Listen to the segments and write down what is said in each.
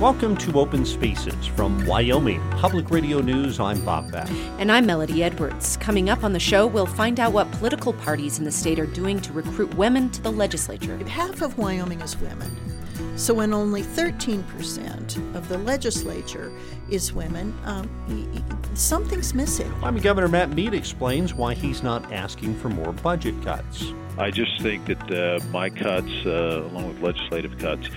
Welcome to Open Spaces from Wyoming Public Radio News. I'm Bob Beck. And I'm Melody Edwards. Coming up on the show, we'll find out what political parties in the state are doing to recruit women to the legislature. Half of Wyoming is women. So when only 13% of the legislature is women, um, something's missing. Wyoming Governor Matt Mead explains why he's not asking for more budget cuts. I just think that uh, my cuts, uh, along with legislative cuts,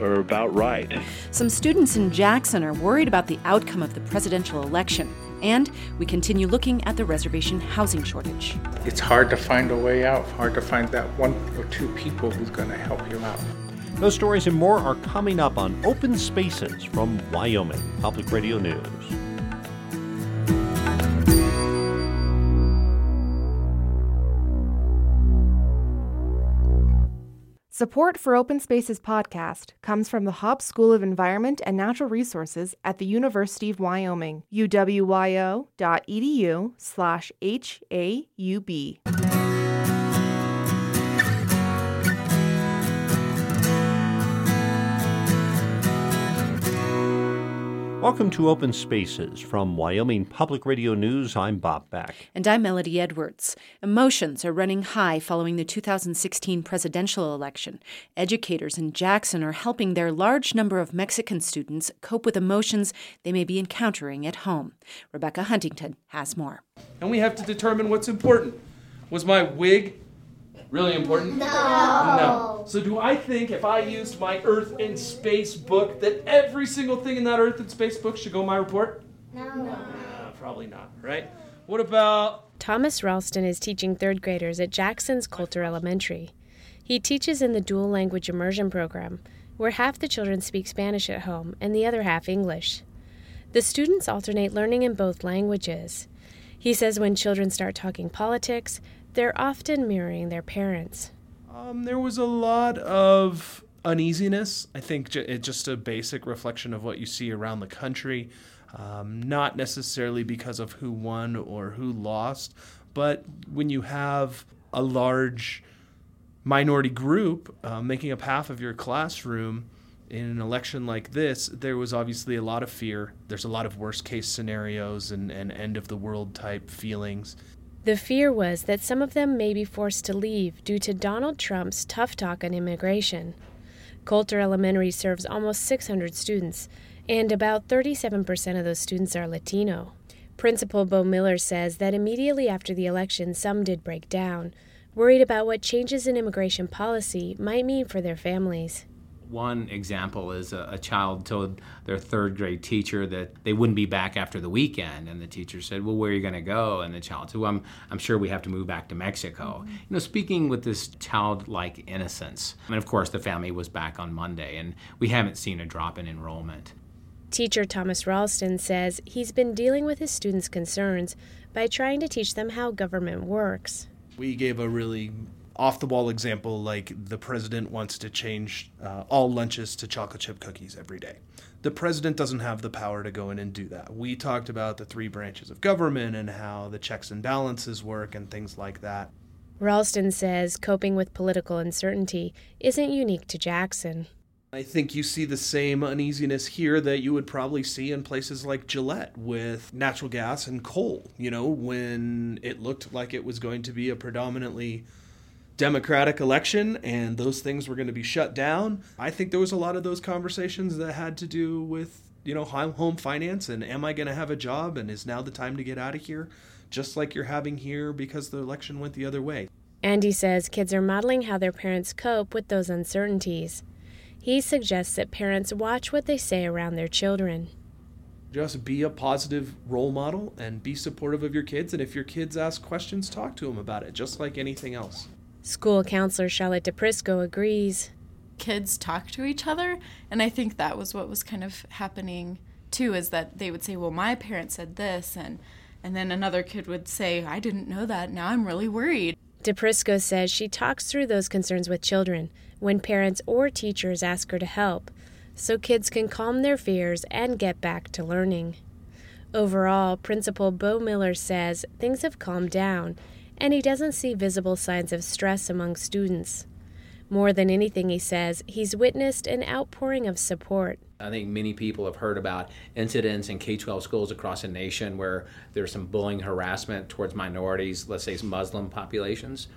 are about right. Some students in Jackson are worried about the outcome of the presidential election. And we continue looking at the reservation housing shortage. It's hard to find a way out, hard to find that one or two people who's going to help you out. Those stories and more are coming up on Open Spaces from Wyoming Public Radio News. Support for Open Spaces podcast comes from the Haub School of Environment and Natural Resources at the University of Wyoming, uwyo.edu slash HAUB. Welcome to Open Spaces from Wyoming Public Radio News. I'm Bob Beck. And I'm Melody Edwards. Emotions are running high following the 2016 presidential election. Educators in Jackson are helping their large number of Mexican students cope with emotions they may be encountering at home. Rebecca Huntington has more. And we have to determine what's important. Was my wig really important? No. No. So do I think if I used my Earth and Space book that every single thing in that Earth and Space book should go in my report? No. Uh, probably not, right? What about Thomas Ralston is teaching third graders at Jackson's Colter Elementary. He teaches in the dual language immersion program, where half the children speak Spanish at home and the other half English. The students alternate learning in both languages. He says when children start talking politics, they're often mirroring their parents. Um, there was a lot of uneasiness. I think it's just a basic reflection of what you see around the country, um, not necessarily because of who won or who lost, but when you have a large minority group uh, making up half of your classroom in an election like this, there was obviously a lot of fear. There's a lot of worst case scenarios and, and end of the world type feelings. The fear was that some of them may be forced to leave due to Donald Trump's tough talk on immigration. Colter Elementary serves almost 600 students, and about 37% of those students are Latino. Principal Bo Miller says that immediately after the election, some did break down, worried about what changes in immigration policy might mean for their families. One example is a, a, child told their third grade teacher that they wouldn't be back after the weekend, and the teacher said, "Well, where are you going to go?" And the child said, "Well, I'm, I'm sure we have to move back to Mexico." Mm-hmm. You know, speaking with this childlike innocence, and of course, the family was back on Monday, and we haven't seen a drop in enrollment. Teacher Thomas Ralston says he's been dealing with his students' concerns by trying to teach them how government works. We gave a really off the wall example like the president wants to change uh, all lunches to chocolate chip cookies every day. The president doesn't have the power to go in and do that. We talked about the three branches of government and how the checks and balances work and things like that. Ralston says coping with political uncertainty isn't unique to Jackson. I think you see the same uneasiness here that you would probably see in places like Gillette with natural gas and coal. You know, when it looked like it was going to be a predominantly Democratic election and those things were going to be shut down. I think there was a lot of those conversations that had to do with, you know, home finance and am I going to have a job and is now the time to get out of here? Just like you're having here because the election went the other way. Andy says kids are modeling how their parents cope with those uncertainties. He suggests that parents watch what they say around their children. Just be a positive role model and be supportive of your kids. And if your kids ask questions, talk to them about it, just like anything else. School counselor Charlotte DePrisco agrees. Kids talk to each other, and I think that was what was kind of happening too is that they would say, "Well, my parents said this," and and then another kid would say, "I didn't know that. Now I'm really worried." DePrisco says she talks through those concerns with children when parents or teachers ask her to help, so kids can calm their fears and get back to learning. Overall, Principal Bo Miller says things have calmed down and he doesn't see visible signs of stress among students. More than anything, he says, he's witnessed an outpouring of support. I think many people have heard about incidents in K 12 schools across the nation where there's some bullying harassment towards minorities, let's say Muslim populations.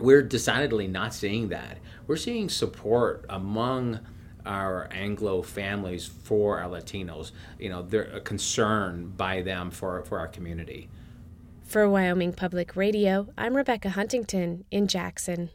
We're decidedly not seeing that. We're seeing support among our Anglo families for our Latinos. You know, they're a concern by them for, for our community. For Wyoming Public Radio, I'm Rebecca Huntington in Jackson.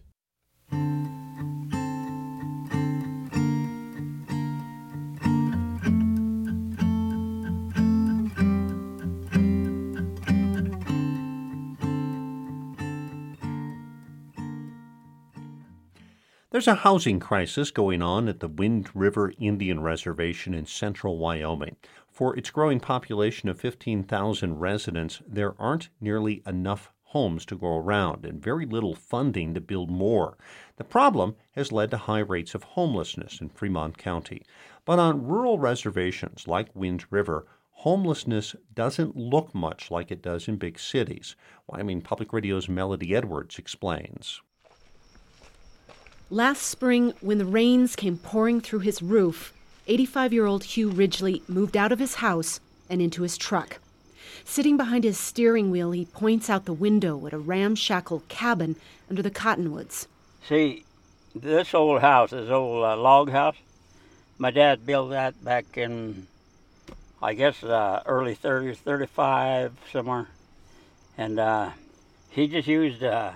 There's a housing crisis going on at the Wind River Indian Reservation in central Wyoming. For its growing population of 15,000 residents, there aren't nearly enough homes to go around and very little funding to build more. The problem has led to high rates of homelessness in Fremont County. But on rural reservations like Wind River, homelessness doesn't look much like it does in big cities. Wyoming Public Radio's Melody Edwards explains. Last spring, when the rains came pouring through his roof, 85 year old Hugh Ridgely moved out of his house and into his truck. Sitting behind his steering wheel, he points out the window at a ramshackle cabin under the cottonwoods. See, this old house, this old uh, log house, my dad built that back in, I guess, uh, early 30s, 35, somewhere. And uh, he just used uh,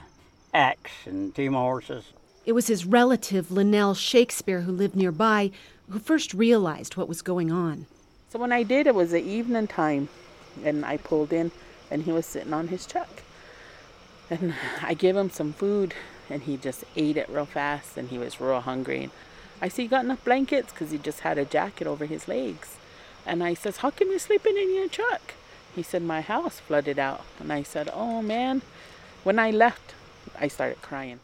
axe and team of horses it was his relative, Linnell Shakespeare, who lived nearby, who first realized what was going on. So when I did, it was the evening time, and I pulled in, and he was sitting on his truck. And I gave him some food, and he just ate it real fast, and he was real hungry. And I see he got enough blankets? Because he just had a jacket over his legs. And I says, How come you're sleeping in your truck? He said, My house flooded out. And I said, Oh man. When I left, I started crying.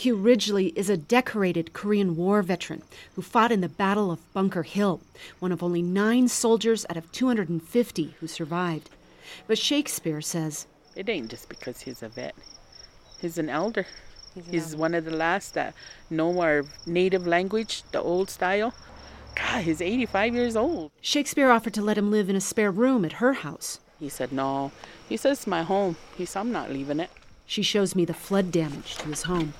Hugh Ridgely is a decorated Korean War veteran who fought in the Battle of Bunker Hill, one of only nine soldiers out of 250 who survived. But Shakespeare says it ain't just because he's a vet. He's an elder. He's, an he's elder. one of the last that know our native language, the old style. God, he's 85 years old. Shakespeare offered to let him live in a spare room at her house. He said, No. He says, It's my home. He said, I'm not leaving it. She shows me the flood damage to his home.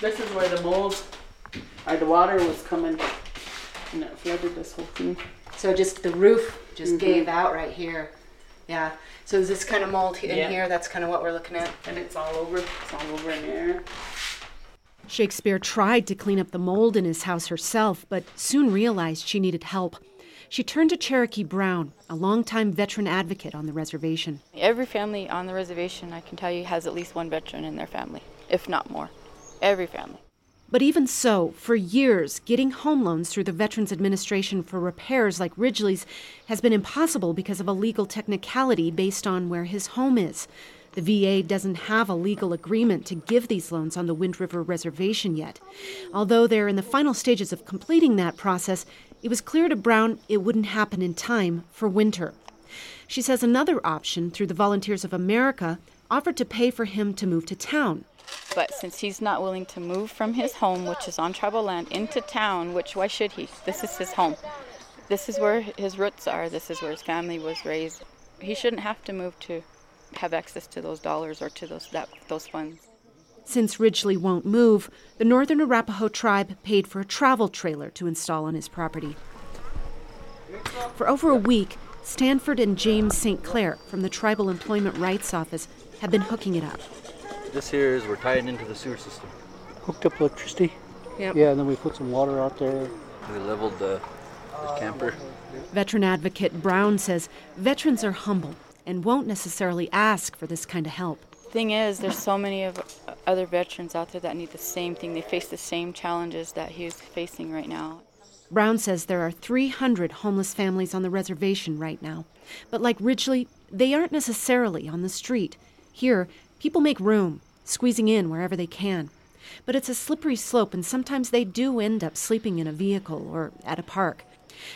This is where the mold or the water was coming and it flooded this whole thing. So just the roof just mm-hmm. gave out right here. Yeah. So is this kind of mold in yeah. here? That's kind of what we're looking at. And it's all over. It's all over in there. Shakespeare tried to clean up the mold in his house herself, but soon realized she needed help. She turned to Cherokee Brown, a longtime veteran advocate on the reservation. Every family on the reservation, I can tell you, has at least one veteran in their family, if not more every family. But even so, for years, getting home loans through the Veterans Administration for repairs like Ridgely's has been impossible because of a legal technicality based on where his home is. The VA doesn't have a legal agreement to give these loans on the Wind River Reservation yet. Although they're in the final stages of completing that process, it was clear to Brown it wouldn't happen in time for winter. She says another option through the Volunteers of America offered to pay for him to move to town. But since he's not willing to move from his home, which is on tribal land, into town, which why should he? This is his home. This is where his roots are. This is where his family was raised. He shouldn't have to move to have access to those dollars or to those that, those funds. Since Ridgely won't move, the Northern Arapaho tribe paid for a travel trailer to install on his property. For over a week, Stanford and James St. Clair from the Tribal Employment Rights Office have been hooking it up. This here is we're tying into the sewer system. Hooked up electricity. Yep. Yeah, and then we put some water out there. We leveled the, the camper. Veteran advocate Brown says veterans are humble and won't necessarily ask for this kind of help. Thing is, there's so many of other veterans out there that need the same thing. They face the same challenges that he's facing right now. Brown says there are 300 homeless families on the reservation right now. But like Ridgely, they aren't necessarily on the street. Here, People make room, squeezing in wherever they can. But it's a slippery slope, and sometimes they do end up sleeping in a vehicle or at a park.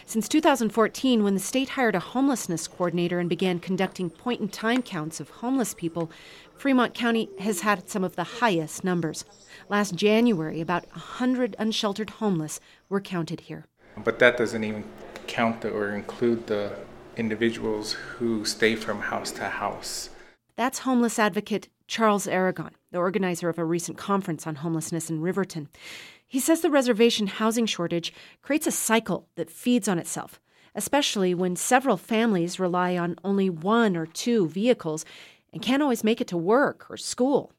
Since 2014, when the state hired a homelessness coordinator and began conducting point in time counts of homeless people, Fremont County has had some of the highest numbers. Last January, about 100 unsheltered homeless were counted here. But that doesn't even count or include the individuals who stay from house to house. That's homeless advocate Charles Aragon, the organizer of a recent conference on homelessness in Riverton. He says the reservation housing shortage creates a cycle that feeds on itself, especially when several families rely on only one or two vehicles and can't always make it to work or school.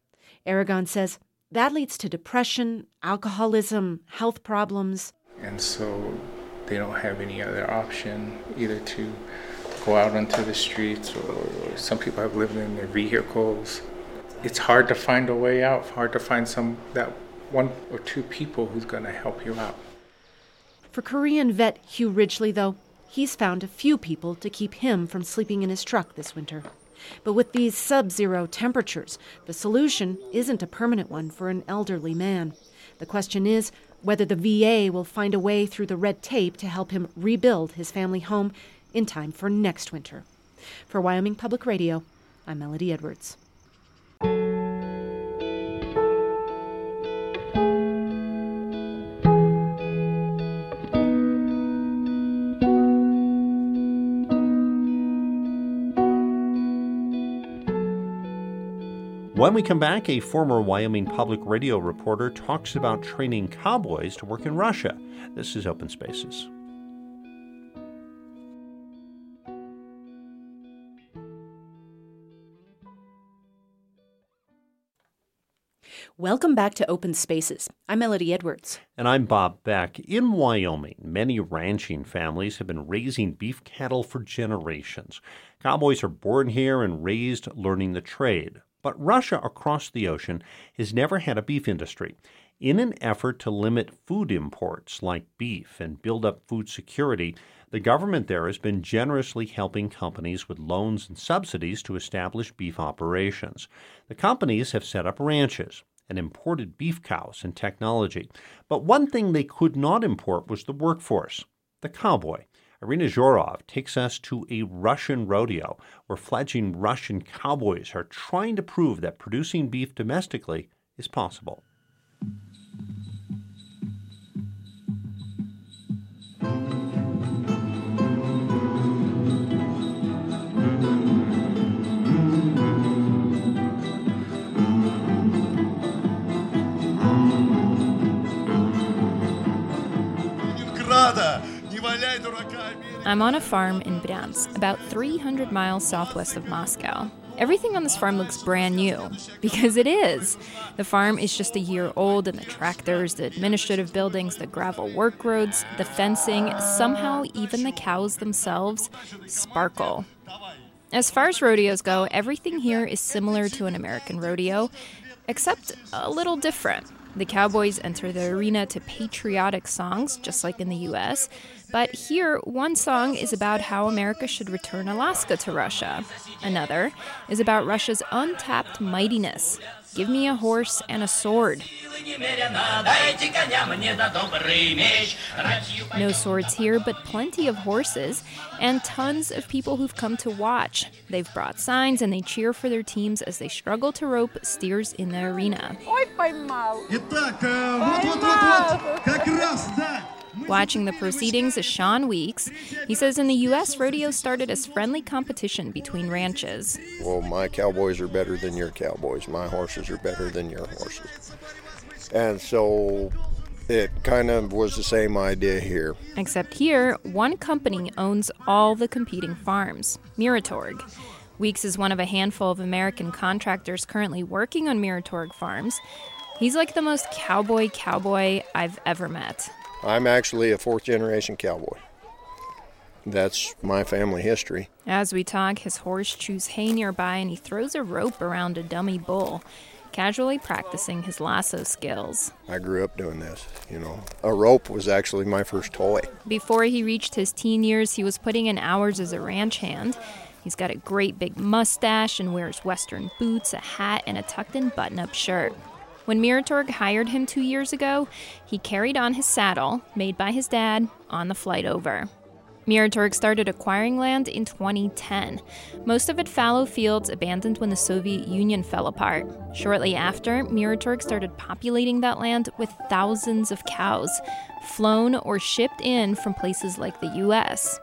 Aragon says that leads to depression, alcoholism, health problems. And so they don't have any other option either to go out onto the streets or, or some people have lived in their vehicles. It's hard to find a way out, hard to find some that one or two people who's going to help you out. For Korean vet Hugh Ridgely, though, he's found a few people to keep him from sleeping in his truck this winter. But with these sub zero temperatures, the solution isn't a permanent one for an elderly man. The question is whether the VA will find a way through the red tape to help him rebuild his family home in time for next winter. For Wyoming Public Radio, I'm Melody Edwards. When we come back, a former Wyoming Public Radio reporter talks about training cowboys to work in Russia. This is Open Spaces. Welcome back to Open Spaces. I'm Melody Edwards. And I'm Bob Beck. In Wyoming, many ranching families have been raising beef cattle for generations. Cowboys are born here and raised learning the trade. But Russia across the ocean has never had a beef industry. In an effort to limit food imports like beef and build up food security, the government there has been generously helping companies with loans and subsidies to establish beef operations. The companies have set up ranches and imported beef cows and technology. But one thing they could not import was the workforce, the cowboy. Irina Zhorov takes us to a Russian rodeo where fledgling Russian cowboys are trying to prove that producing beef domestically is possible. I'm on a farm in Bryansk, about 300 miles southwest of Moscow. Everything on this farm looks brand new, because it is. The farm is just a year old, and the tractors, the administrative buildings, the gravel work roads, the fencing, somehow even the cows themselves sparkle. As far as rodeos go, everything here is similar to an American rodeo, except a little different. The cowboys enter the arena to patriotic songs, just like in the US. But here, one song is about how America should return Alaska to Russia. Another is about Russia's untapped mightiness. Give me a horse and a sword. No swords here, but plenty of horses and tons of people who've come to watch. They've brought signs and they cheer for their teams as they struggle to rope steers in the arena. Watching the proceedings is Sean Weeks. He says in the U.S., rodeo started as friendly competition between ranches. Well, my cowboys are better than your cowboys. My horses are better than your horses. And so it kind of was the same idea here. Except here, one company owns all the competing farms Miratorg. Weeks is one of a handful of American contractors currently working on Miratorg farms. He's like the most cowboy cowboy I've ever met. I'm actually a fourth generation cowboy. That's my family history. As we talk, his horse chews hay nearby and he throws a rope around a dummy bull, casually practicing his lasso skills. I grew up doing this, you know. A rope was actually my first toy. Before he reached his teen years, he was putting in hours as a ranch hand. He's got a great big mustache and wears western boots, a hat, and a tucked in button up shirt. When Miratorg hired him two years ago, he carried on his saddle, made by his dad, on the flight over. Miratorg started acquiring land in 2010, most of it fallow fields abandoned when the Soviet Union fell apart. Shortly after, Miratorg started populating that land with thousands of cows, flown or shipped in from places like the US.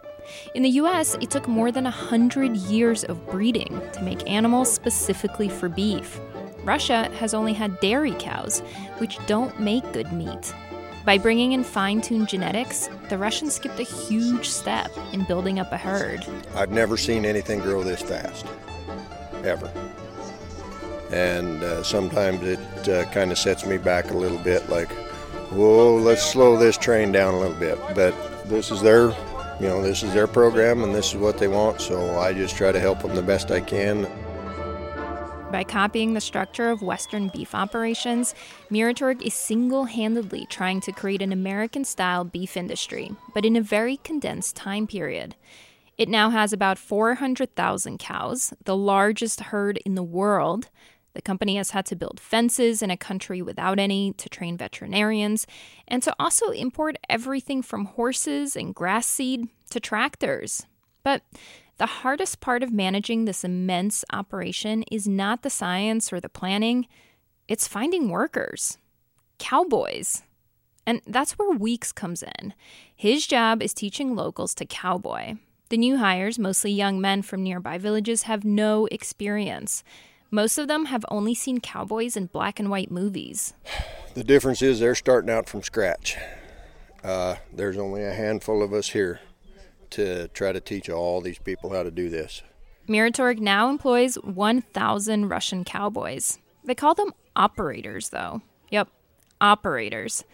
In the US, it took more than 100 years of breeding to make animals specifically for beef. Russia has only had dairy cows, which don't make good meat. By bringing in fine tuned genetics, the Russians skipped a huge step in building up a herd. I've never seen anything grow this fast, ever. And uh, sometimes it uh, kind of sets me back a little bit like, whoa, let's slow this train down a little bit. But this is their, you know, this is their program and this is what they want, so I just try to help them the best I can. By copying the structure of Western beef operations, Miratorg is single handedly trying to create an American style beef industry, but in a very condensed time period. It now has about 400,000 cows, the largest herd in the world. The company has had to build fences in a country without any to train veterinarians, and to also import everything from horses and grass seed to tractors. But the hardest part of managing this immense operation is not the science or the planning, it's finding workers, cowboys. And that's where Weeks comes in. His job is teaching locals to cowboy. The new hires, mostly young men from nearby villages, have no experience. Most of them have only seen cowboys in black and white movies. The difference is they're starting out from scratch. Uh, there's only a handful of us here to try to teach all these people how to do this. Miratorg now employs 1,000 Russian cowboys. They call them operators, though. Yep, operators.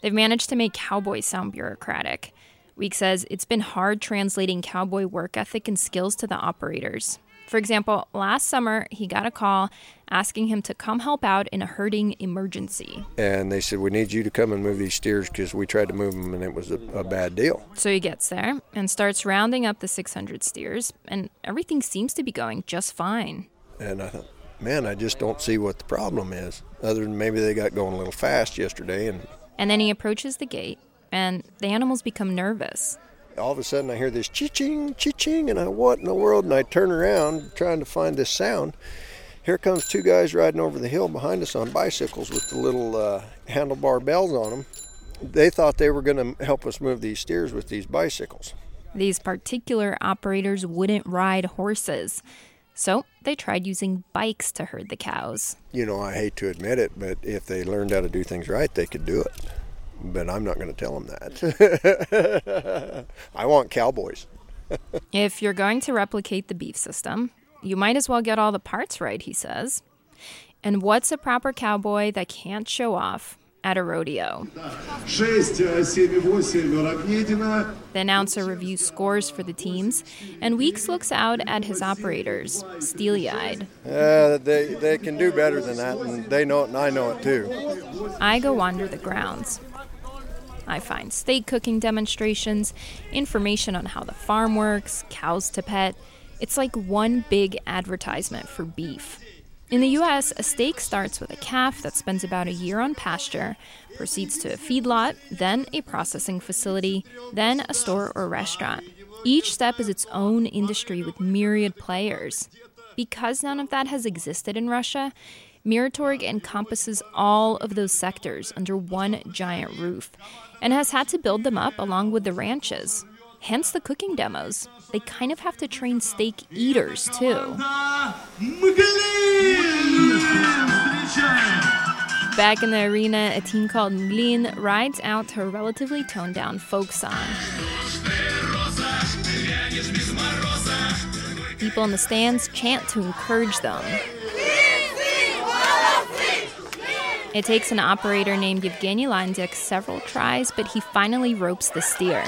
They've managed to make cowboys sound bureaucratic. Weeks says it's been hard translating cowboy work ethic and skills to the operators. For example, last summer he got a call asking him to come help out in a herding emergency. And they said, We need you to come and move these steers because we tried to move them and it was a, a, bad deal. So he gets there and starts rounding up the 600 steers, and everything seems to be going just fine. And I thought, Man, I just don't see what the problem is, other than maybe they got going a little fast yesterday. And, and then he approaches the gate, and the animals become nervous all of a sudden I hear this ching, ching, and I, what in the world? And I turn around trying to find this sound. Here comes two guys riding over the hill behind us on bicycles with the little uh, handlebar bells on them. They thought they were going to help us move these steers with these bicycles. These particular operators wouldn't ride horses. So they tried using bikes to herd the cows. You know, I hate to admit it, but if they learned how to do things right, they could do it but I'm not going to tell them that. I want cowboys. if you're going to replicate the beef system, you might as well get all the parts right, he says. And what's a proper cowboy that can't show off at a rodeo? The announcer reviews scores for the teams, and Weeks looks out at his operators, steely eyed. Uh, they, they can do better than that, and they know it, and I know it too. I go wander the grounds. I find steak cooking demonstrations, information on how the farm works, cows to pet. It's like one big advertisement for beef. In the US, a steak starts with a calf that spends about a year on pasture, proceeds to a feedlot, then a processing facility, then a store or restaurant. Each step is its own industry with myriad players. Because none of that has existed in Russia, Miratorg encompasses all of those sectors under one giant roof and has had to build them up along with the ranches. Hence the cooking demos. They kind of have to train steak eaters too. Back in the arena, a team called Mglin rides out her relatively toned down folk song. People in the stands chant to encourage them. It takes an operator named Yevgeny Landik several tries, but he finally ropes the steer.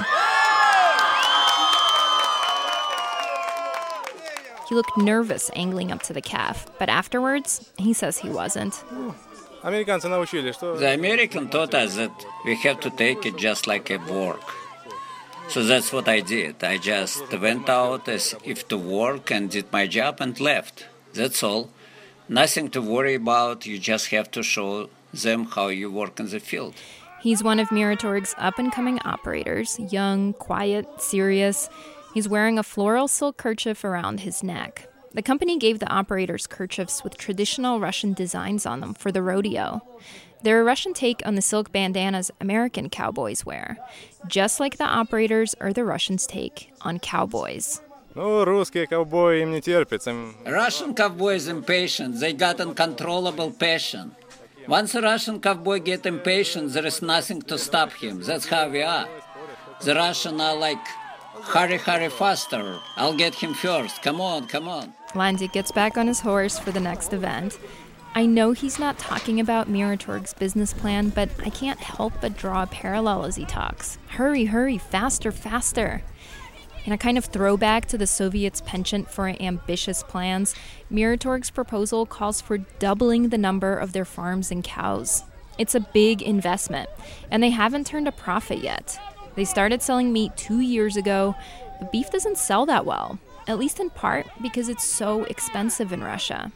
He looked nervous angling up to the calf, but afterwards, he says he wasn't. The American taught us that we have to take it just like a work. So that's what I did. I just went out as if to work and did my job and left. That's all. Nothing to worry about. You just have to show them how you work in the field. He's one of Miratorg's up and coming operators, young, quiet, serious. He's wearing a floral silk kerchief around his neck. The company gave the operators kerchiefs with traditional Russian designs on them for the rodeo. They're a Russian take on the silk bandanas American cowboys wear, just like the operators are the Russians' take on cowboys. Ну, русские ковбои им не терпится. Russian cowboys impatient. They got uncontrollable passion. Once a Russian cowboy get impatient, there is nothing to stop him. That's how we are. The Russian are like, hurry, hurry, faster. I'll get him first. Come on, come on. Landy gets back on his horse for the next event. I know he's not talking about Miratorg's business plan, but I can't help but draw a parallel as he talks. Hurry, hurry, faster, faster. In a kind of throwback to the Soviets' penchant for ambitious plans, Miratorg's proposal calls for doubling the number of their farms and cows. It's a big investment, and they haven't turned a profit yet. They started selling meat two years ago, but beef doesn't sell that well, at least in part because it's so expensive in Russia.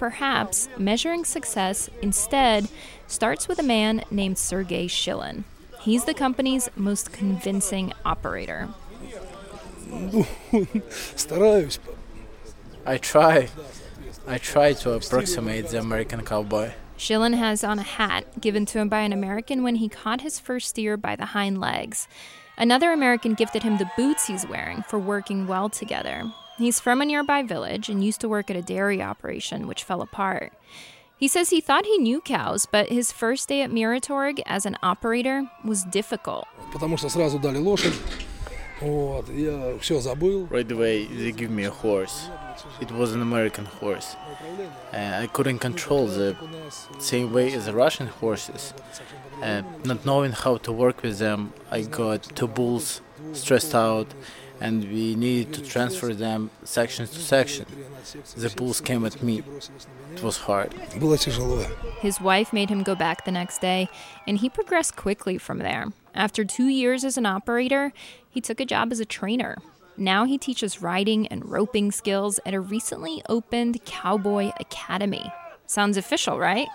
Perhaps measuring success instead starts with a man named Sergei Shilin. He's the company's most convincing operator ну, стараюсь. I try. I try to approximate the American cowboy. Shilin has on a hat given to him by an American when he caught his first steer by the hind legs. Another American gifted him the boots he's wearing for working well together. He's from a nearby village and used to work at a dairy operation, which fell apart. He says he thought he knew cows, but his first day at Miratorg as an operator was difficult. Потому что сразу дали лошадь. Вот, я все забыл. Right away, they give me a horse. It was an American horse. And I couldn't control the same way as the Russian horses. And not knowing how to work with them, I got two bulls, stressed out, and we needed to transfer them section to section. The bulls came at me. It was hard. Было тяжело. His wife made him go back the next day, and he progressed quickly from there. After two years as an operator, he took a job as a trainer. Now he teaches riding and roping skills at a recently opened cowboy academy. Sounds official, right?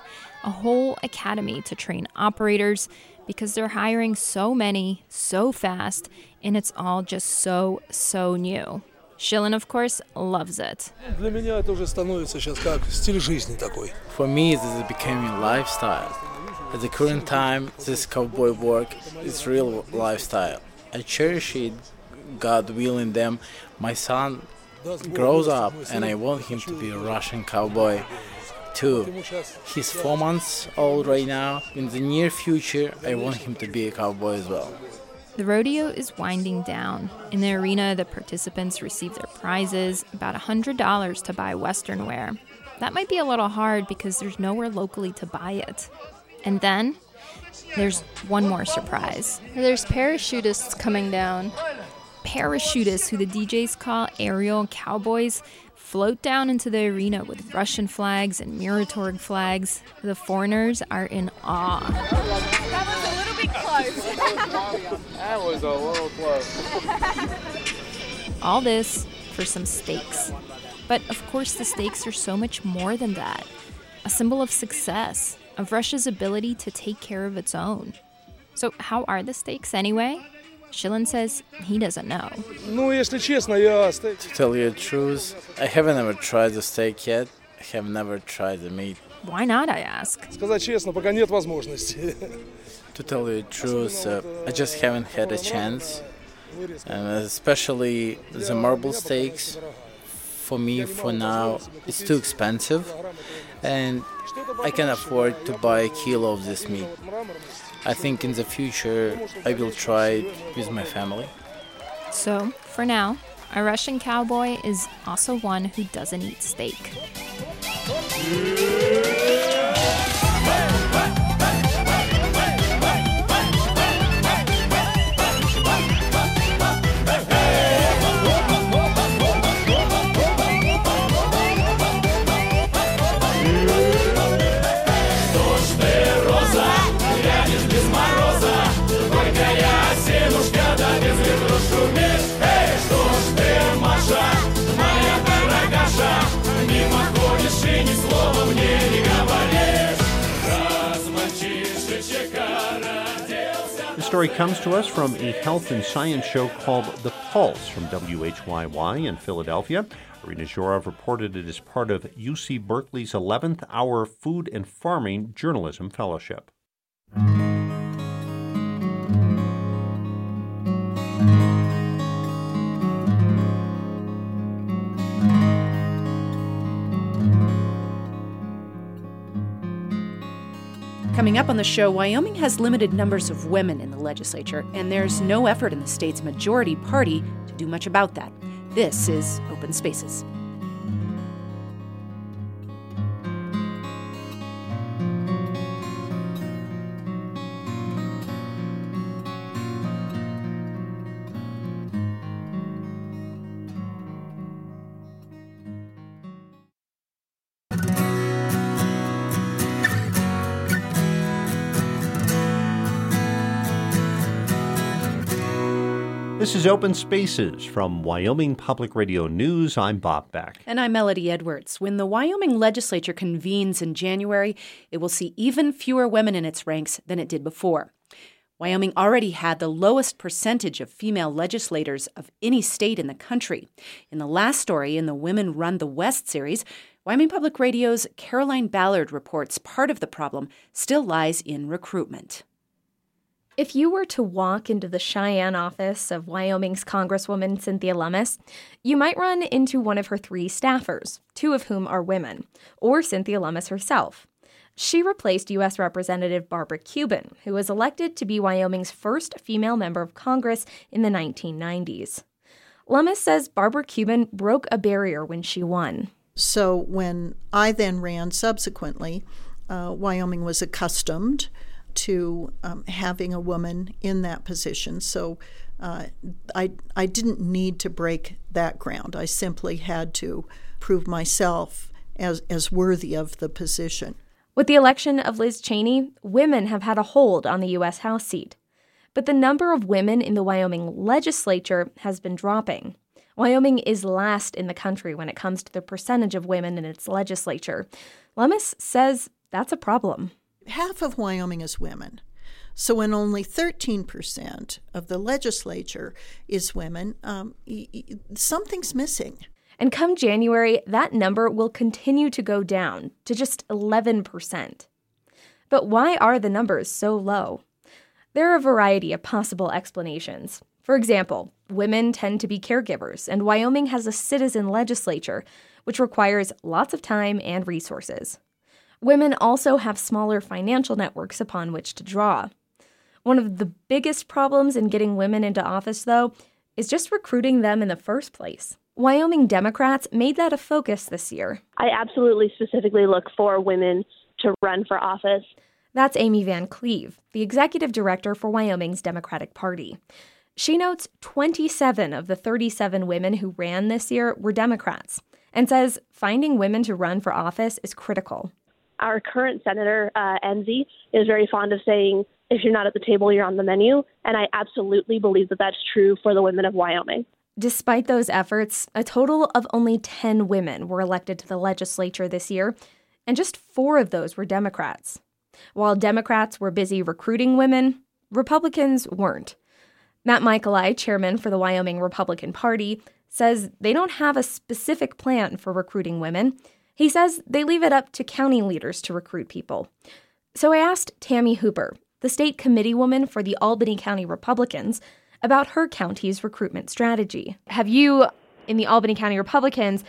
A whole academy to train operators because they're hiring so many so fast and it's all just so, so new. Shilin, of course, loves it. Для меня это уже становится сейчас как стиль жизни такой. For me, this is becoming a lifestyle. At the current time, this cowboy work is real lifestyle. I cherish it, God willing them. My son grows up and I want him to be a Russian cowboy too. He's four months old right now. In the near future, I want him to be a cowboy as well. The rodeo is winding down. In the arena, the participants receive their prizes, about $100 to buy Western wear. That might be a little hard because there's nowhere locally to buy it. And then there's one more surprise. There's parachutists coming down. Parachutists, who the DJs call aerial cowboys, float down into the arena with Russian flags and Miratorg flags. The foreigners are in awe. That was a little bit close. that was a little close. All this for some stakes. But of course, the stakes are so much more than that a symbol of success, of Russia's ability to take care of its own. So, how are the stakes anyway? Shilin says he doesn't know. To tell you the truth, I haven't ever tried the steak yet. I have never tried the meat. Why not, I ask? to tell you the truth, uh, I just haven't had a chance. And um, especially the marble steaks, for me, for now, it's too expensive. And I can afford to buy a kilo of this meat. I think in the future I will try it with my family. So, for now, a Russian cowboy is also one who doesn't eat steak. Story comes to us from a health and science show called The Pulse from WHYY in Philadelphia. Irina Zhorov reported it as part of UC Berkeley's 11th Hour Food and Farming Journalism Fellowship. Coming up on the show, Wyoming has limited numbers of women in the legislature, and there's no effort in the state's majority party to do much about that. This is Open Spaces. This is Open Spaces from Wyoming Public Radio News. I'm Bob Beck. And I'm Melody Edwards. When the Wyoming legislature convenes in January, it will see even fewer women in its ranks than it did before. Wyoming already had the lowest percentage of female legislators of any state in the country. In the last story in the Women Run the West series, Wyoming Public Radio's Caroline Ballard reports part of the problem still lies in recruitment. If you were to walk into the Cheyenne office of Wyoming's Congresswoman Cynthia Lummis, you might run into one of her three staffers, two of whom are women, or Cynthia Lummis herself. She replaced U.S. Representative Barbara Cubin, who was elected to be Wyoming's first female member of Congress in the 1990s. Lummis says Barbara Cubin broke a barrier when she won. So when I then ran subsequently, uh, Wyoming was accustomed to um, having a woman in that position. So uh, I, I didn't need to break that ground. I simply had to prove myself as, as worthy of the position. With the election of Liz Cheney, women have had a hold on the U.S. House seat. But the number of women in the Wyoming legislature has been dropping. Wyoming is last in the country when it comes to the percentage of women in its legislature. Lummis says that's a problem half of Wyoming is women. So when only 13% of the legislature is women, um, something's missing. And come January, that number will continue to go down to just 11%. But why are the numbers so low? There are a variety of possible explanations. For example, women tend to be caregivers, and Wyoming has a citizen legislature, which requires lots of time and resources. Women also have smaller financial networks upon which to draw. One of the biggest problems in getting women into office, though, is just recruiting them in the first place. Wyoming Democrats made that a focus this year. I absolutely specifically look for women to run for office. That's Amy Van Cleve, the executive director for Wyoming's Democratic Party. She notes 27 of the 37 women who ran this year were Democrats and says finding women to run for office is critical our current senator, uh, Enzi, is very fond of saying, if you're not at the table, you're on the menu. And I absolutely believe that that's true for the women of Wyoming. Despite those efforts, a total of only 10 women were elected to the legislature this year, and just four of those were Democrats. While Democrats were busy recruiting women, Republicans weren't. Matt Micheli, chairman for the Wyoming Republican Party, says they don't have a specific plan for recruiting women. He says they leave it up to county leaders to recruit people. So I asked Tammy Hooper, the state committee woman for the Albany County Republicans, about her county's recruitment strategy. Have you, in the Albany County Republicans,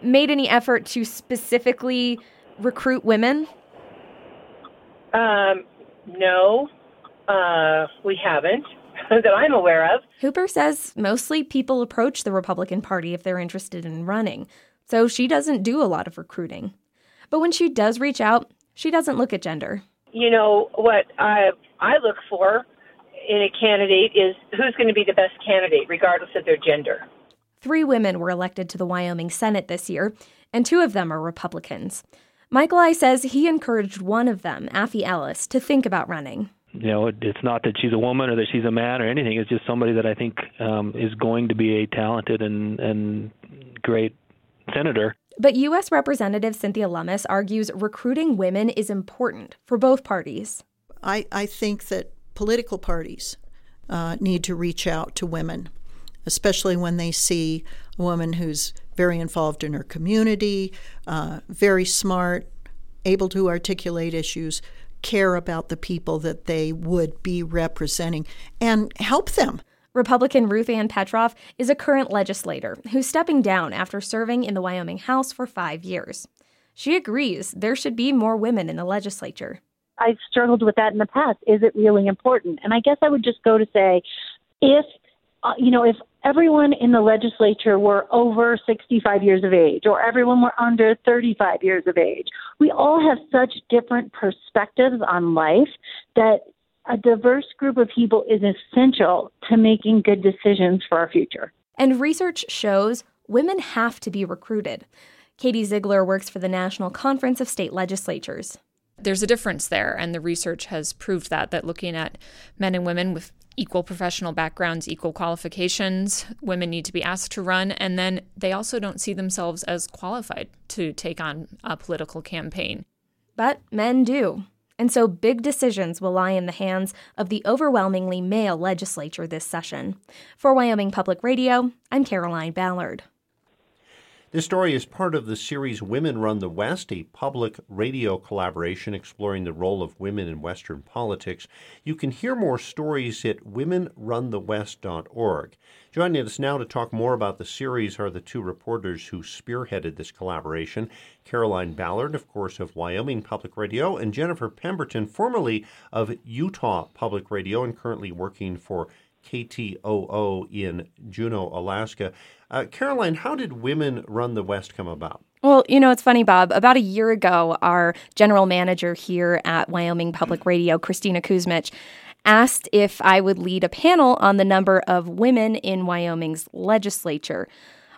made any effort to specifically recruit women? Um, no, uh, we haven't that I'm aware of. Hooper says mostly people approach the Republican Party if they're interested in running so she doesn't do a lot of recruiting. But when she does reach out, she doesn't look at gender. You know, what I, I look for in a candidate is who's going to be the best candidate, regardless of their gender. Three women were elected to the Wyoming Senate this year, and two of them are Republicans. Micheli says he encouraged one of them, Affie Ellis, to think about running. You know, it's not that she's a woman or that she's a man or anything. It's just somebody that I think um, is going to be a talented and, and great senator. But U.S. Representative Cynthia Lummis argues recruiting women is important for both parties. I, I think that political parties uh, need to reach out to women, especially when they see a woman who's very involved in her community, uh, very smart, able to articulate issues, care about the people that they would be representing, and help them. Republican Ruth Ann Petroff is a current legislator who's stepping down after serving in the Wyoming House for five years. She agrees there should be more women in the legislature. I've struggled with that in the past. Is it really important? And I guess I would just go to say if, uh, you know, if everyone in the legislature were over 65 years of age or everyone were under 35 years of age, we all have such different perspectives on life that a diverse group of people is essential to making good decisions for our future. And research shows women have to be recruited. Katie Ziegler works for the National Conference of State Legislatures. There's a difference there, and the research has proved that, that looking at men and women with equal professional backgrounds, equal qualifications, women need to be asked to run, and then they also don't see themselves as qualified to take on a political campaign. But men do. And so big decisions will lie in the hands of the overwhelmingly male legislature this session. For Wyoming Public Radio, I'm Caroline Ballard. This story is part of the series Women Run the West, a public radio collaboration exploring the role of women in Western politics. You can hear more stories at womenrunthewest.org. Joining us now to talk more about the series are the two reporters who spearheaded this collaboration Caroline Ballard, of course, of Wyoming Public Radio, and Jennifer Pemberton, formerly of Utah Public Radio and currently working for KTOO in Juneau, Alaska. Uh, Caroline, how did Women Run the West come about? Well, you know, it's funny, Bob. About a year ago, our general manager here at Wyoming Public Radio, Christina Kuzmych, asked if I would lead a panel on the number of women in Wyoming's legislature.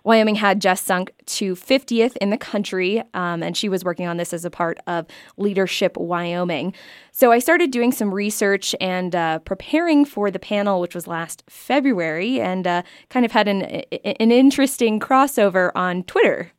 Wyoming had just sunk to 50th in the country, um, and she was working on this as a part of Leadership Wyoming. So I started doing some research and uh, preparing for the panel, which was last February, and uh, kind of had an, an interesting crossover on Twitter.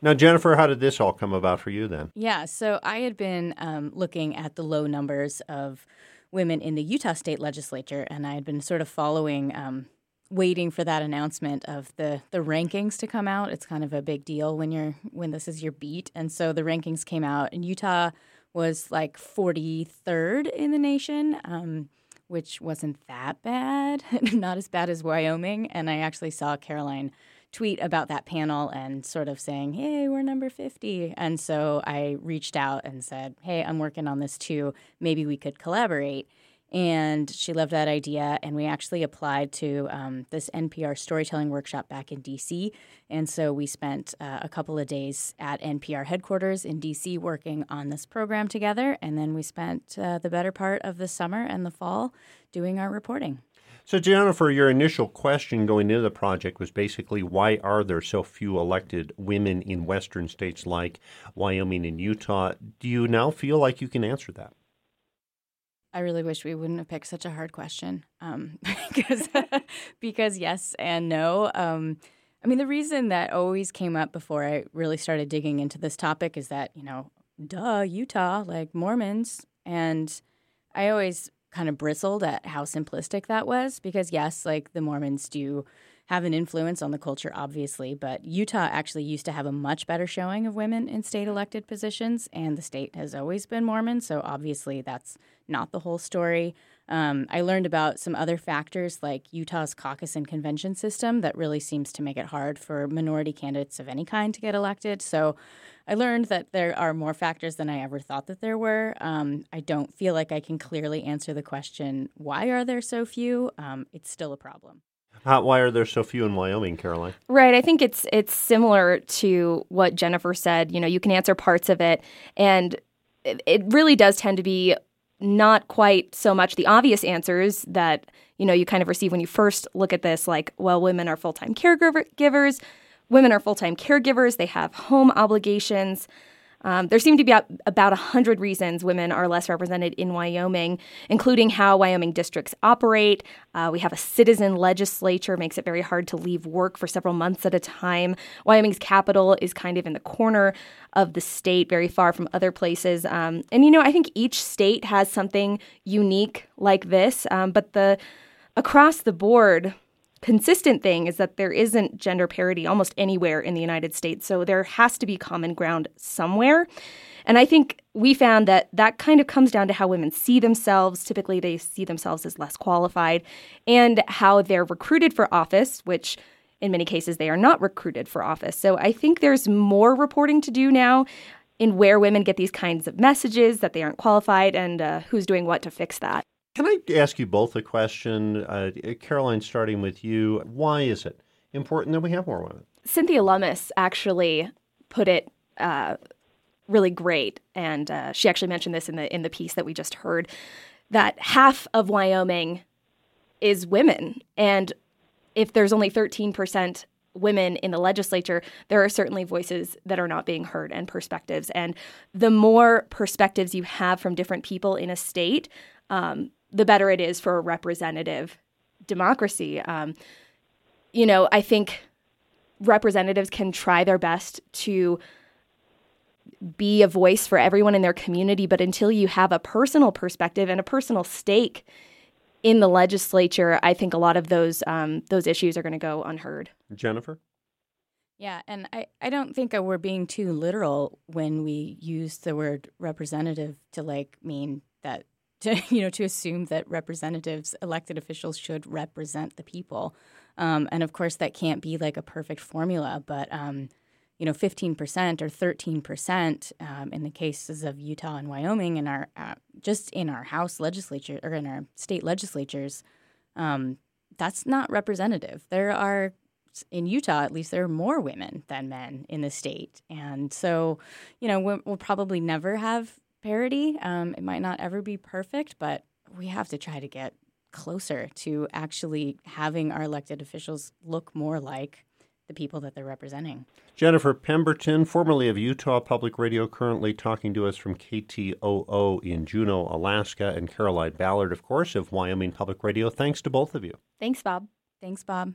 Now, Jennifer, how did this all come about for you then? Yeah, so I had been um, looking at the low numbers of women in the Utah state legislature, and I had been sort of following um, waiting for that announcement of the the rankings to come out. It's kind of a big deal when you're when this is your beat. And so the rankings came out, and Utah was like 43rd in the nation, um, which wasn't that bad, not as bad as Wyoming. And I actually saw Caroline tweet about that panel and sort of saying, "Hey, we're number 50." And so I reached out and said, "Hey, I'm working on this too. Maybe we could collaborate." And she loved that idea. And we actually applied to um, this NPR storytelling workshop back in DC. And so we spent uh, a couple of days at NPR headquarters in DC working on this program together. And then we spent uh, the better part of the summer and the fall doing our reporting. So, Jennifer, your initial question going into the project was basically why are there so few elected women in western states like Wyoming and Utah? Do you now feel like you can answer that? I really wish we wouldn't have picked such a hard question um, because because yes and no. Um, I mean, the reason that always came up before I really started digging into this topic is that you know, duh, Utah, like Mormons, and I always kind of bristled at how simplistic that was because yes, like the Mormons do have an influence on the culture, obviously, but Utah actually used to have a much better showing of women in state elected positions, and the state has always been Mormon, so obviously that's not the whole story. Um, I learned about some other factors like Utah's caucus and convention system that really seems to make it hard for minority candidates of any kind to get elected. So I learned that there are more factors than I ever thought that there were. Um, I don't feel like I can clearly answer the question, why are there so few? Um, it's still a problem. How, why are there so few in Wyoming, Caroline? Right. I think it's it's similar to what Jennifer said. You know, you can answer parts of it, and it, it really does tend to be not quite so much the obvious answers that you know you kind of receive when you first look at this, like, well, women are full time caregivers. Women are full time caregivers. They have home obligations. Um, there seem to be about 100 reasons women are less represented in Wyoming, including how Wyoming districts operate. Uh, we have a citizen legislature, makes it very hard to leave work for several months at a time. Wyoming's capital is kind of in the corner of the state, very far from other places. Um, and, you know, I think each state has something unique like this, um, but the across the board, consistent thing is that there isn't gender parity almost anywhere in the United States. So there has to be common ground somewhere. And I think we found that that kind of comes down to how women see themselves. Typically, they see themselves as less qualified, and how they're recruited for office, which in many cases they are not recruited for office. So I think there's more reporting to do now in where women get these kinds of messages that they aren't qualified and uh, who's doing what to fix that. Can I ask you both a question? Uh, Caroline, starting with you. Why is it important that we have more women? Cynthia Lummis actually put it uh, really great, and uh, she actually mentioned this in the in the piece that we just heard. That half of Wyoming is women, and if there's only 13 percent women in the legislature, there are certainly voices that are not being heard and perspectives. And the more perspectives you have from different people in a state, um, the better it is for a representative democracy. Um, you know, I think representatives can try their best to be a voice for everyone in their community, but until you have a personal perspective and a personal stake in the legislature, I think a lot of those um, those issues are going to go unheard. Jennifer. Yeah, and I, I don't think we're being too literal when we use the word representative to like mean that to you know to assume that representatives elected officials should represent the people, um, and of course that can't be like a perfect formula, but um, you know, 15% or 13% um, in the cases of Utah and Wyoming in our uh, just in our House legislature or in our state legislatures, um, that's not representative. There are in Utah, at least, there are more women than men in the state, and so you know we'll, we'll probably never have parity. Um, it might not ever be perfect, but we have to try to get closer to actually having our elected officials look more like the people that they're representing. Jennifer Pemberton, formerly of Utah Public Radio, currently talking to us from KTOO in Juneau, Alaska, and Caroline Ballard, of course, of Wyoming Public Radio. Thanks to both of you. Thanks, Bob. Thanks, Bob.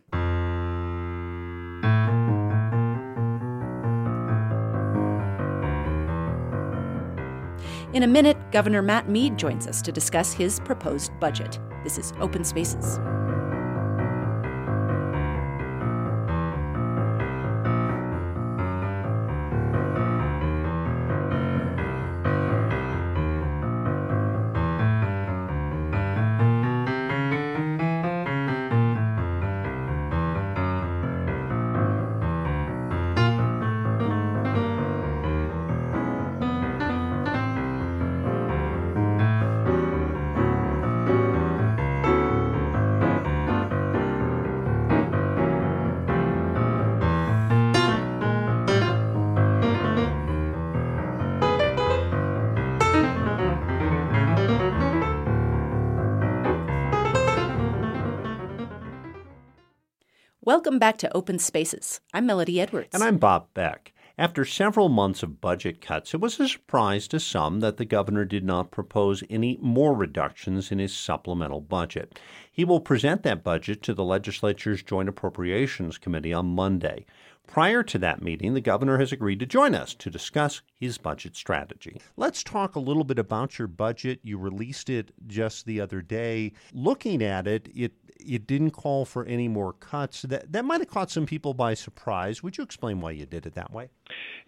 In a minute, Governor Matt Mead joins us to discuss his proposed budget. This is Open Spaces. Welcome back to Open Spaces. I'm Melody Edwards. And I'm Bob Beck. After several months of budget cuts, it was a surprise to some that the governor did not propose any more reductions in his supplemental budget. He will present that budget to the legislature's Joint Appropriations Committee on Monday. Prior to that meeting, the governor has agreed to join us to discuss his budget strategy. Let's talk a little bit about your budget. You released it just the other day. Looking at it, it it didn't call for any more cuts. That that might have caught some people by surprise. Would you explain why you did it that way?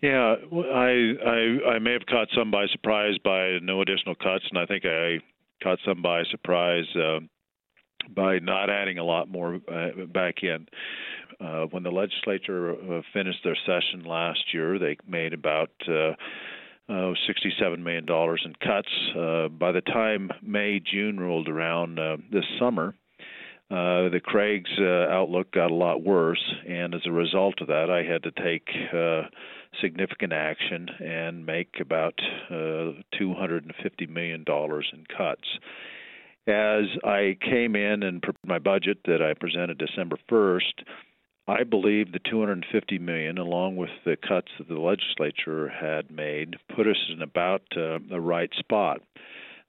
Yeah, I I, I may have caught some by surprise by no additional cuts, and I think I caught some by surprise uh, by not adding a lot more uh, back in. Uh, when the legislature uh, finished their session last year, they made about uh, uh, $67 million in cuts. Uh, by the time May, June rolled around uh, this summer, the CREG's outlook got a lot worse, and as a result of that, I had to take significant action and make about uh, $250 million in cuts. As I came in and prepared my budget that I presented December 1st, I believe the 250 million, along with the cuts that the legislature had made, put us in about uh, the right spot.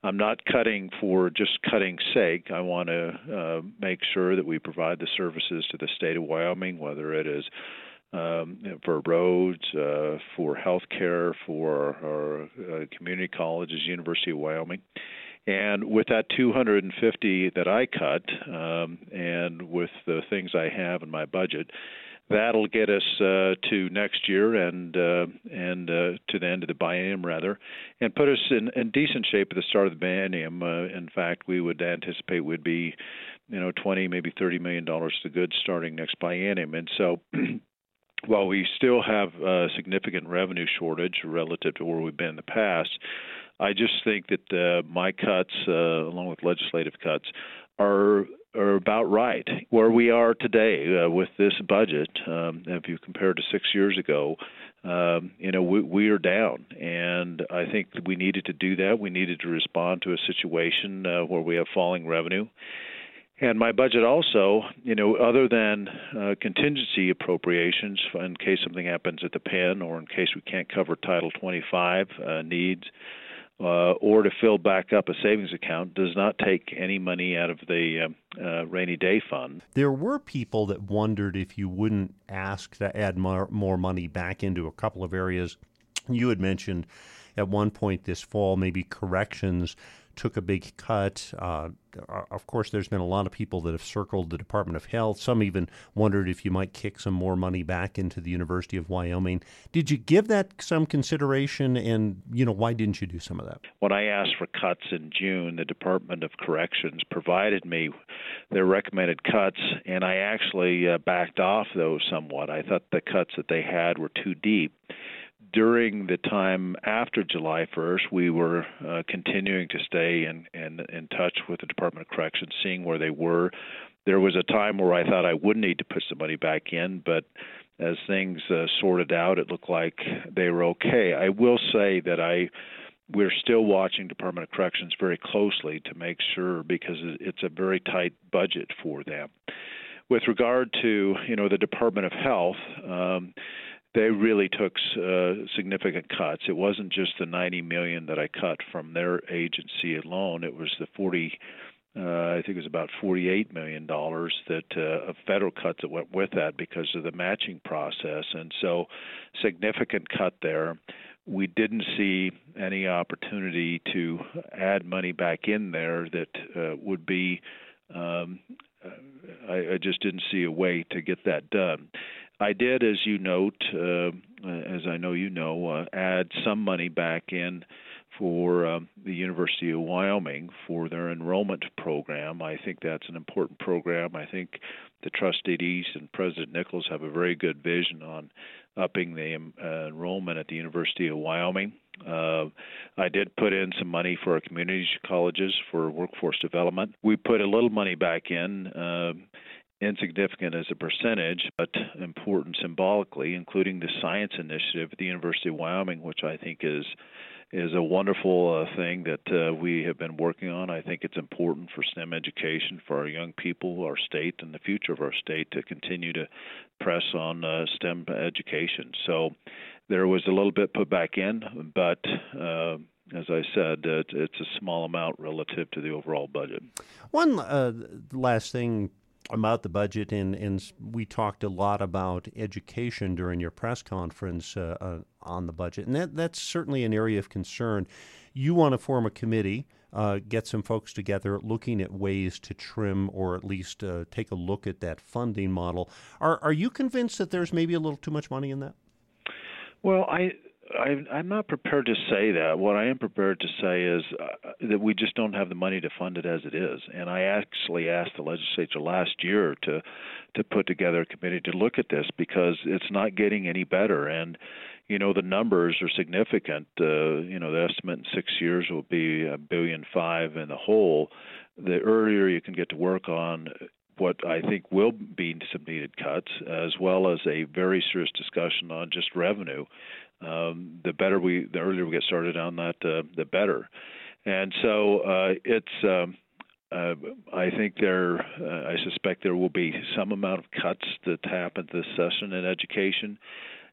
I'm not cutting for just cutting sake. I want to uh, make sure that we provide the services to the state of Wyoming, whether it is um, for roads, uh, for health care, for our uh, community colleges, University of Wyoming. And with that 250 that I cut, um, and with the things I have in my budget, that'll get us uh, to next year and uh, and uh, to the end of the biennium rather, and put us in, in decent shape at the start of the biennium. Uh, in fact, we would anticipate would be, you know, 20 maybe 30 million dollars to good starting next biennium, and so. while we still have a significant revenue shortage relative to where we've been in the past, I just think that uh, my cuts, uh, along with legislative cuts, are are about right where we are today uh, with this budget. Um, if you compare to six years ago, um, you know we, we are down, and I think we needed to do that. We needed to respond to a situation uh, where we have falling revenue. And my budget also, you know, other than uh, contingency appropriations in case something happens at the pen or in case we can't cover Title 25 uh, needs, uh, or to fill back up a savings account does not take any money out of the uh, uh, rainy day fund. There were people that wondered if you wouldn't ask to add more, more money back into a couple of areas. You had mentioned at one point this fall maybe corrections took a big cut. Uh, of course, there's been a lot of people that have circled the Department of Health. Some even wondered if you might kick some more money back into the University of Wyoming. Did you give that some consideration? And, you know, why didn't you do some of that? When I asked for cuts in June, the Department of Corrections provided me their recommended cuts, and I actually uh, backed off those somewhat. I thought the cuts that they had were too deep during the time after July 1st, we were uh, continuing to stay in, in, in touch with the Department of Corrections, seeing where they were. There was a time where I thought I would need to put some money back in, but as things uh, sorted out, it looked like they were okay. I will say that I we're still watching Department of Corrections very closely to make sure because it's a very tight budget for them. With regard to you know the Department of Health. Um, they really took uh, significant cuts. It wasn't just the 90 million that I cut from their agency alone. It was the 40. Uh, I think it was about 48 million dollars that uh, of federal cuts that went with that because of the matching process, and so significant cut there. We didn't see any opportunity to add money back in there that uh, would be. Um, I, I just didn't see a way to get that done. I did, as you note, uh, as I know you know, uh, add some money back in for um, the University of Wyoming for their enrollment program. I think that's an important program. I think the trustees and President Nichols have a very good vision on upping the um, uh, enrollment at the University of Wyoming. Uh, I did put in some money for our community colleges for workforce development. We put a little money back in. Uh, insignificant as a percentage, but important symbolically, including the science initiative at the University of Wyoming, which I think is is a wonderful uh, thing that uh, we have been working on. I think it's important for STEM education for our young people, our state, and the future of our state to continue to press on uh, STEM education. So there was a little bit put back in, but uh, as I said, uh, it's a small amount relative to the overall budget. One uh, last thing about the budget, and, and we talked a lot about education during your press conference uh, uh, on the budget, and that, that's certainly an area of concern. You want to form a committee, uh, get some folks together looking at ways to trim or at least uh, take a look at that funding model. Are, are you convinced that there's maybe a little too much money in that? Well, I I, I'm not prepared to say that. What I am prepared to say is uh, that we just don't have the money to fund it as it is. And I actually asked the legislature last year to to put together a committee to look at this because it's not getting any better. And you know the numbers are significant. Uh, you know the estimate in six years will be a billion five in the hole. The earlier you can get to work on what I think will be some needed cuts, as well as a very serious discussion on just revenue um, the better we, the earlier we get started on that, uh, the better. And so uh, it's. Um, uh, I think there, uh, I suspect there will be some amount of cuts that happen this session in education,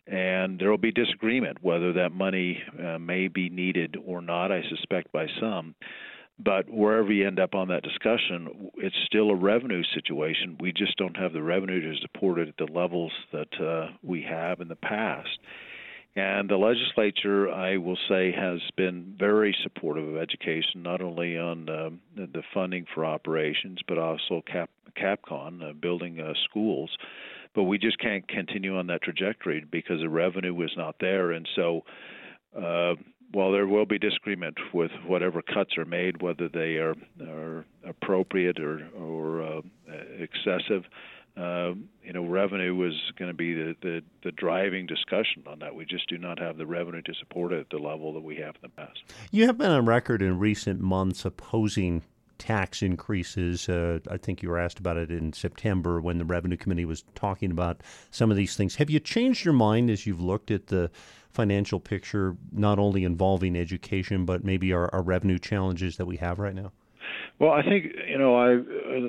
and there will be disagreement whether that money uh, may be needed or not. I suspect by some, but wherever you end up on that discussion, it's still a revenue situation. We just don't have the revenue to support it at the levels that uh, we have in the past. And the legislature, I will say, has been very supportive of education, not only on um, the funding for operations, but also Cap, Capcon, uh, building uh, schools. But we just can't continue on that trajectory because the revenue is not there. And so, uh, while there will be disagreement with whatever cuts are made, whether they are, are appropriate or, or uh, excessive, uh, you know, revenue was going to be the, the, the driving discussion on that. We just do not have the revenue to support it at the level that we have in the past. You have been on record in recent months opposing tax increases. Uh, I think you were asked about it in September when the Revenue Committee was talking about some of these things. Have you changed your mind as you've looked at the financial picture, not only involving education, but maybe our, our revenue challenges that we have right now? Well, I think you know, I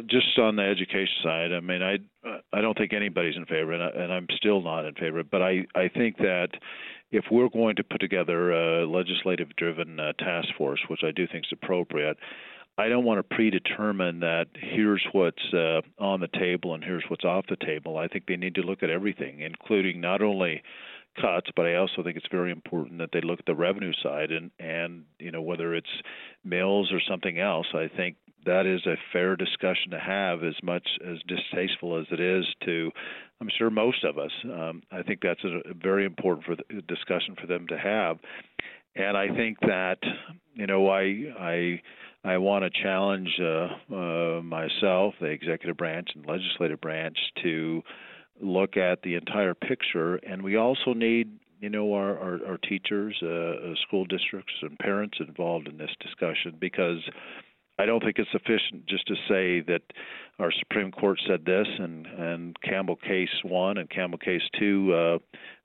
just on the education side. I mean, I I don't think anybody's in favor, and, I, and I'm still not in favor. But I I think that if we're going to put together a legislative-driven uh, task force, which I do think is appropriate, I don't want to predetermine that here's what's uh, on the table and here's what's off the table. I think they need to look at everything, including not only cuts, but I also think it's very important that they look at the revenue side and and you know whether it's mills or something else. I think that is a fair discussion to have, as much as distasteful as it is to, I'm sure most of us. Um, I think that's a, very important for the discussion for them to have, and I think that you know I I. I want to challenge uh, uh, myself, the executive branch and legislative branch, to look at the entire picture, and we also need you know our our, our teachers, uh, uh, school districts, and parents involved in this discussion because I don't think it's sufficient just to say that our Supreme Court said this and and Campbell case one and Campbell case two uh,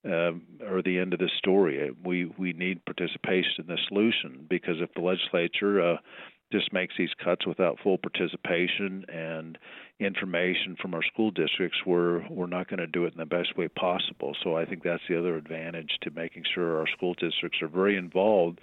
uh, are the end of the story. We we need participation in the solution because if the legislature uh, just makes these cuts without full participation and information from our school districts, we're we're not going to do it in the best way possible. So I think that's the other advantage to making sure our school districts are very involved.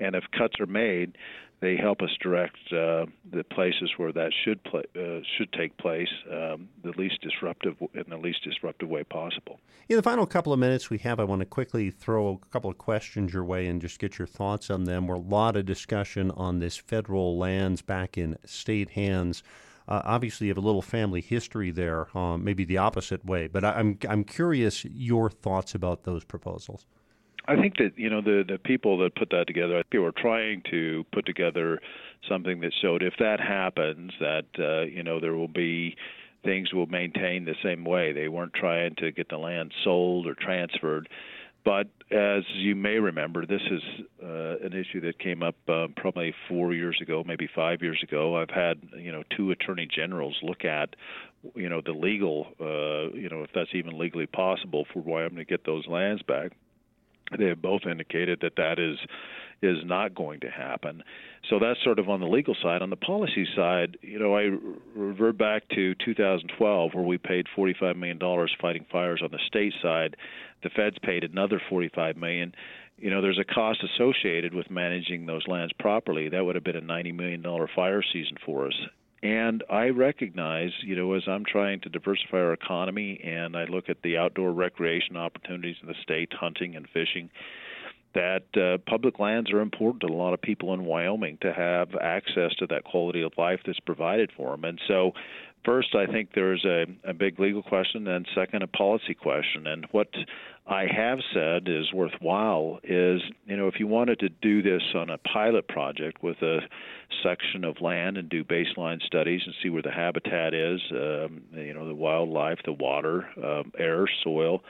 And if cuts are made, they help us direct uh, the places where that should uh, should take place um, the least disruptive in the least disruptive way possible. In the final couple of minutes we have, I want to quickly throw a couple of questions your way and just get your thoughts on them. We're a lot of discussion on this federal lands back in state hands. Uh, obviously, you have a little family history there, um, maybe the opposite way. But I, I'm I'm curious your thoughts about those proposals. I think that you know the the people that put that together, people are trying to put together something that showed if that happens, that uh, you know there will be things will maintain the same way. They weren't trying to get the land sold or transferred. But as you may remember, this is uh, an issue that came up uh, probably four years ago, maybe five years ago. I've had you know two attorney generals look at you know the legal, uh, you know if that's even legally possible for Wyoming to get those lands back. They have both indicated that that is is not going to happen. So that's sort of on the legal side. On the policy side, you know, I revert back to 2012 where we paid 45 million dollars fighting fires on the state side. The feds paid another 45 million. You know, there's a cost associated with managing those lands properly. That would have been a 90 million dollar fire season for us. And I recognize, you know, as I'm trying to diversify our economy and I look at the outdoor recreation opportunities in the state, hunting and fishing, that uh, public lands are important to a lot of people in Wyoming to have access to that quality of life that's provided for them. And so, first, I think there's a, a big legal question, and second, a policy question. And what I have said is worthwhile is, you know, if you wanted to do this on a pilot project with a section of land and do baseline studies and see where the habitat is, um, you know, the wildlife, the water, um, air, soil,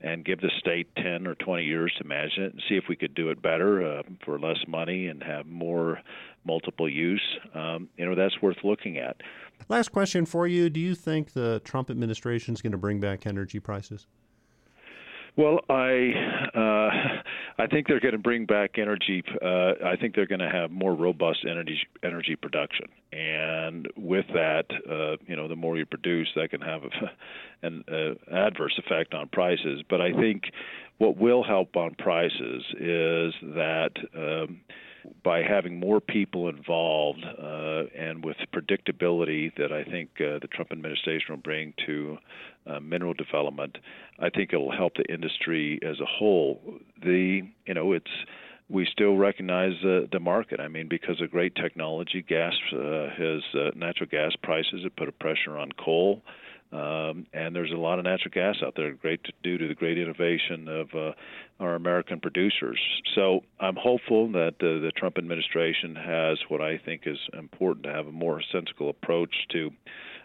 and give the state 10 or 20 years to manage it and see if we could do it better uh, for less money and have more multiple use, um, you know, that's worth looking at. Last question for you. Do you think the Trump administration is going to bring back energy prices? Well, I uh, I think they're going to bring back energy. Uh, I think they're going to have more robust energy energy production, and with that, uh, you know, the more you produce, that can have a, an adverse effect on prices. But I think what will help on prices is that. Um, by having more people involved uh, and with predictability that I think uh, the Trump administration will bring to uh, mineral development, I think it will help the industry as a whole. The you know it's we still recognize uh, the market. I mean, because of great technology, gas uh, has uh, natural gas prices have put a pressure on coal. Um, and there's a lot of natural gas out there, great to, due to the great innovation of uh, our American producers. So I'm hopeful that uh, the Trump administration has what I think is important to have a more sensible approach to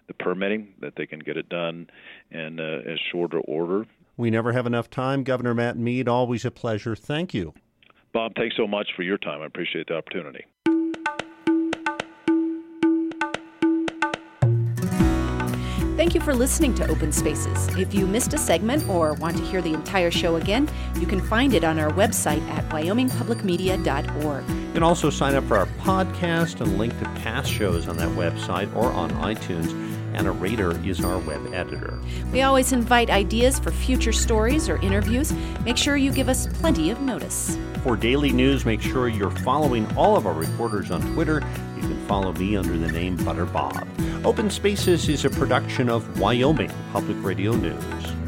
the permitting, that they can get it done in uh, a shorter order. We never have enough time. Governor Matt Mead, always a pleasure. Thank you. Bob, thanks so much for your time. I appreciate the opportunity. Thank you for listening to Open Spaces. If you missed a segment or want to hear the entire show again, you can find it on our website at wyomingpublicmedia.org. You can also sign up for our podcast and link to past shows on that website or on iTunes. Anna Rader is our web editor. We always invite ideas for future stories or interviews. Make sure you give us plenty of notice. For daily news, make sure you're following all of our reporters on Twitter. You can follow me under the name Butter Bob. Open Spaces is a production of Wyoming Public Radio News.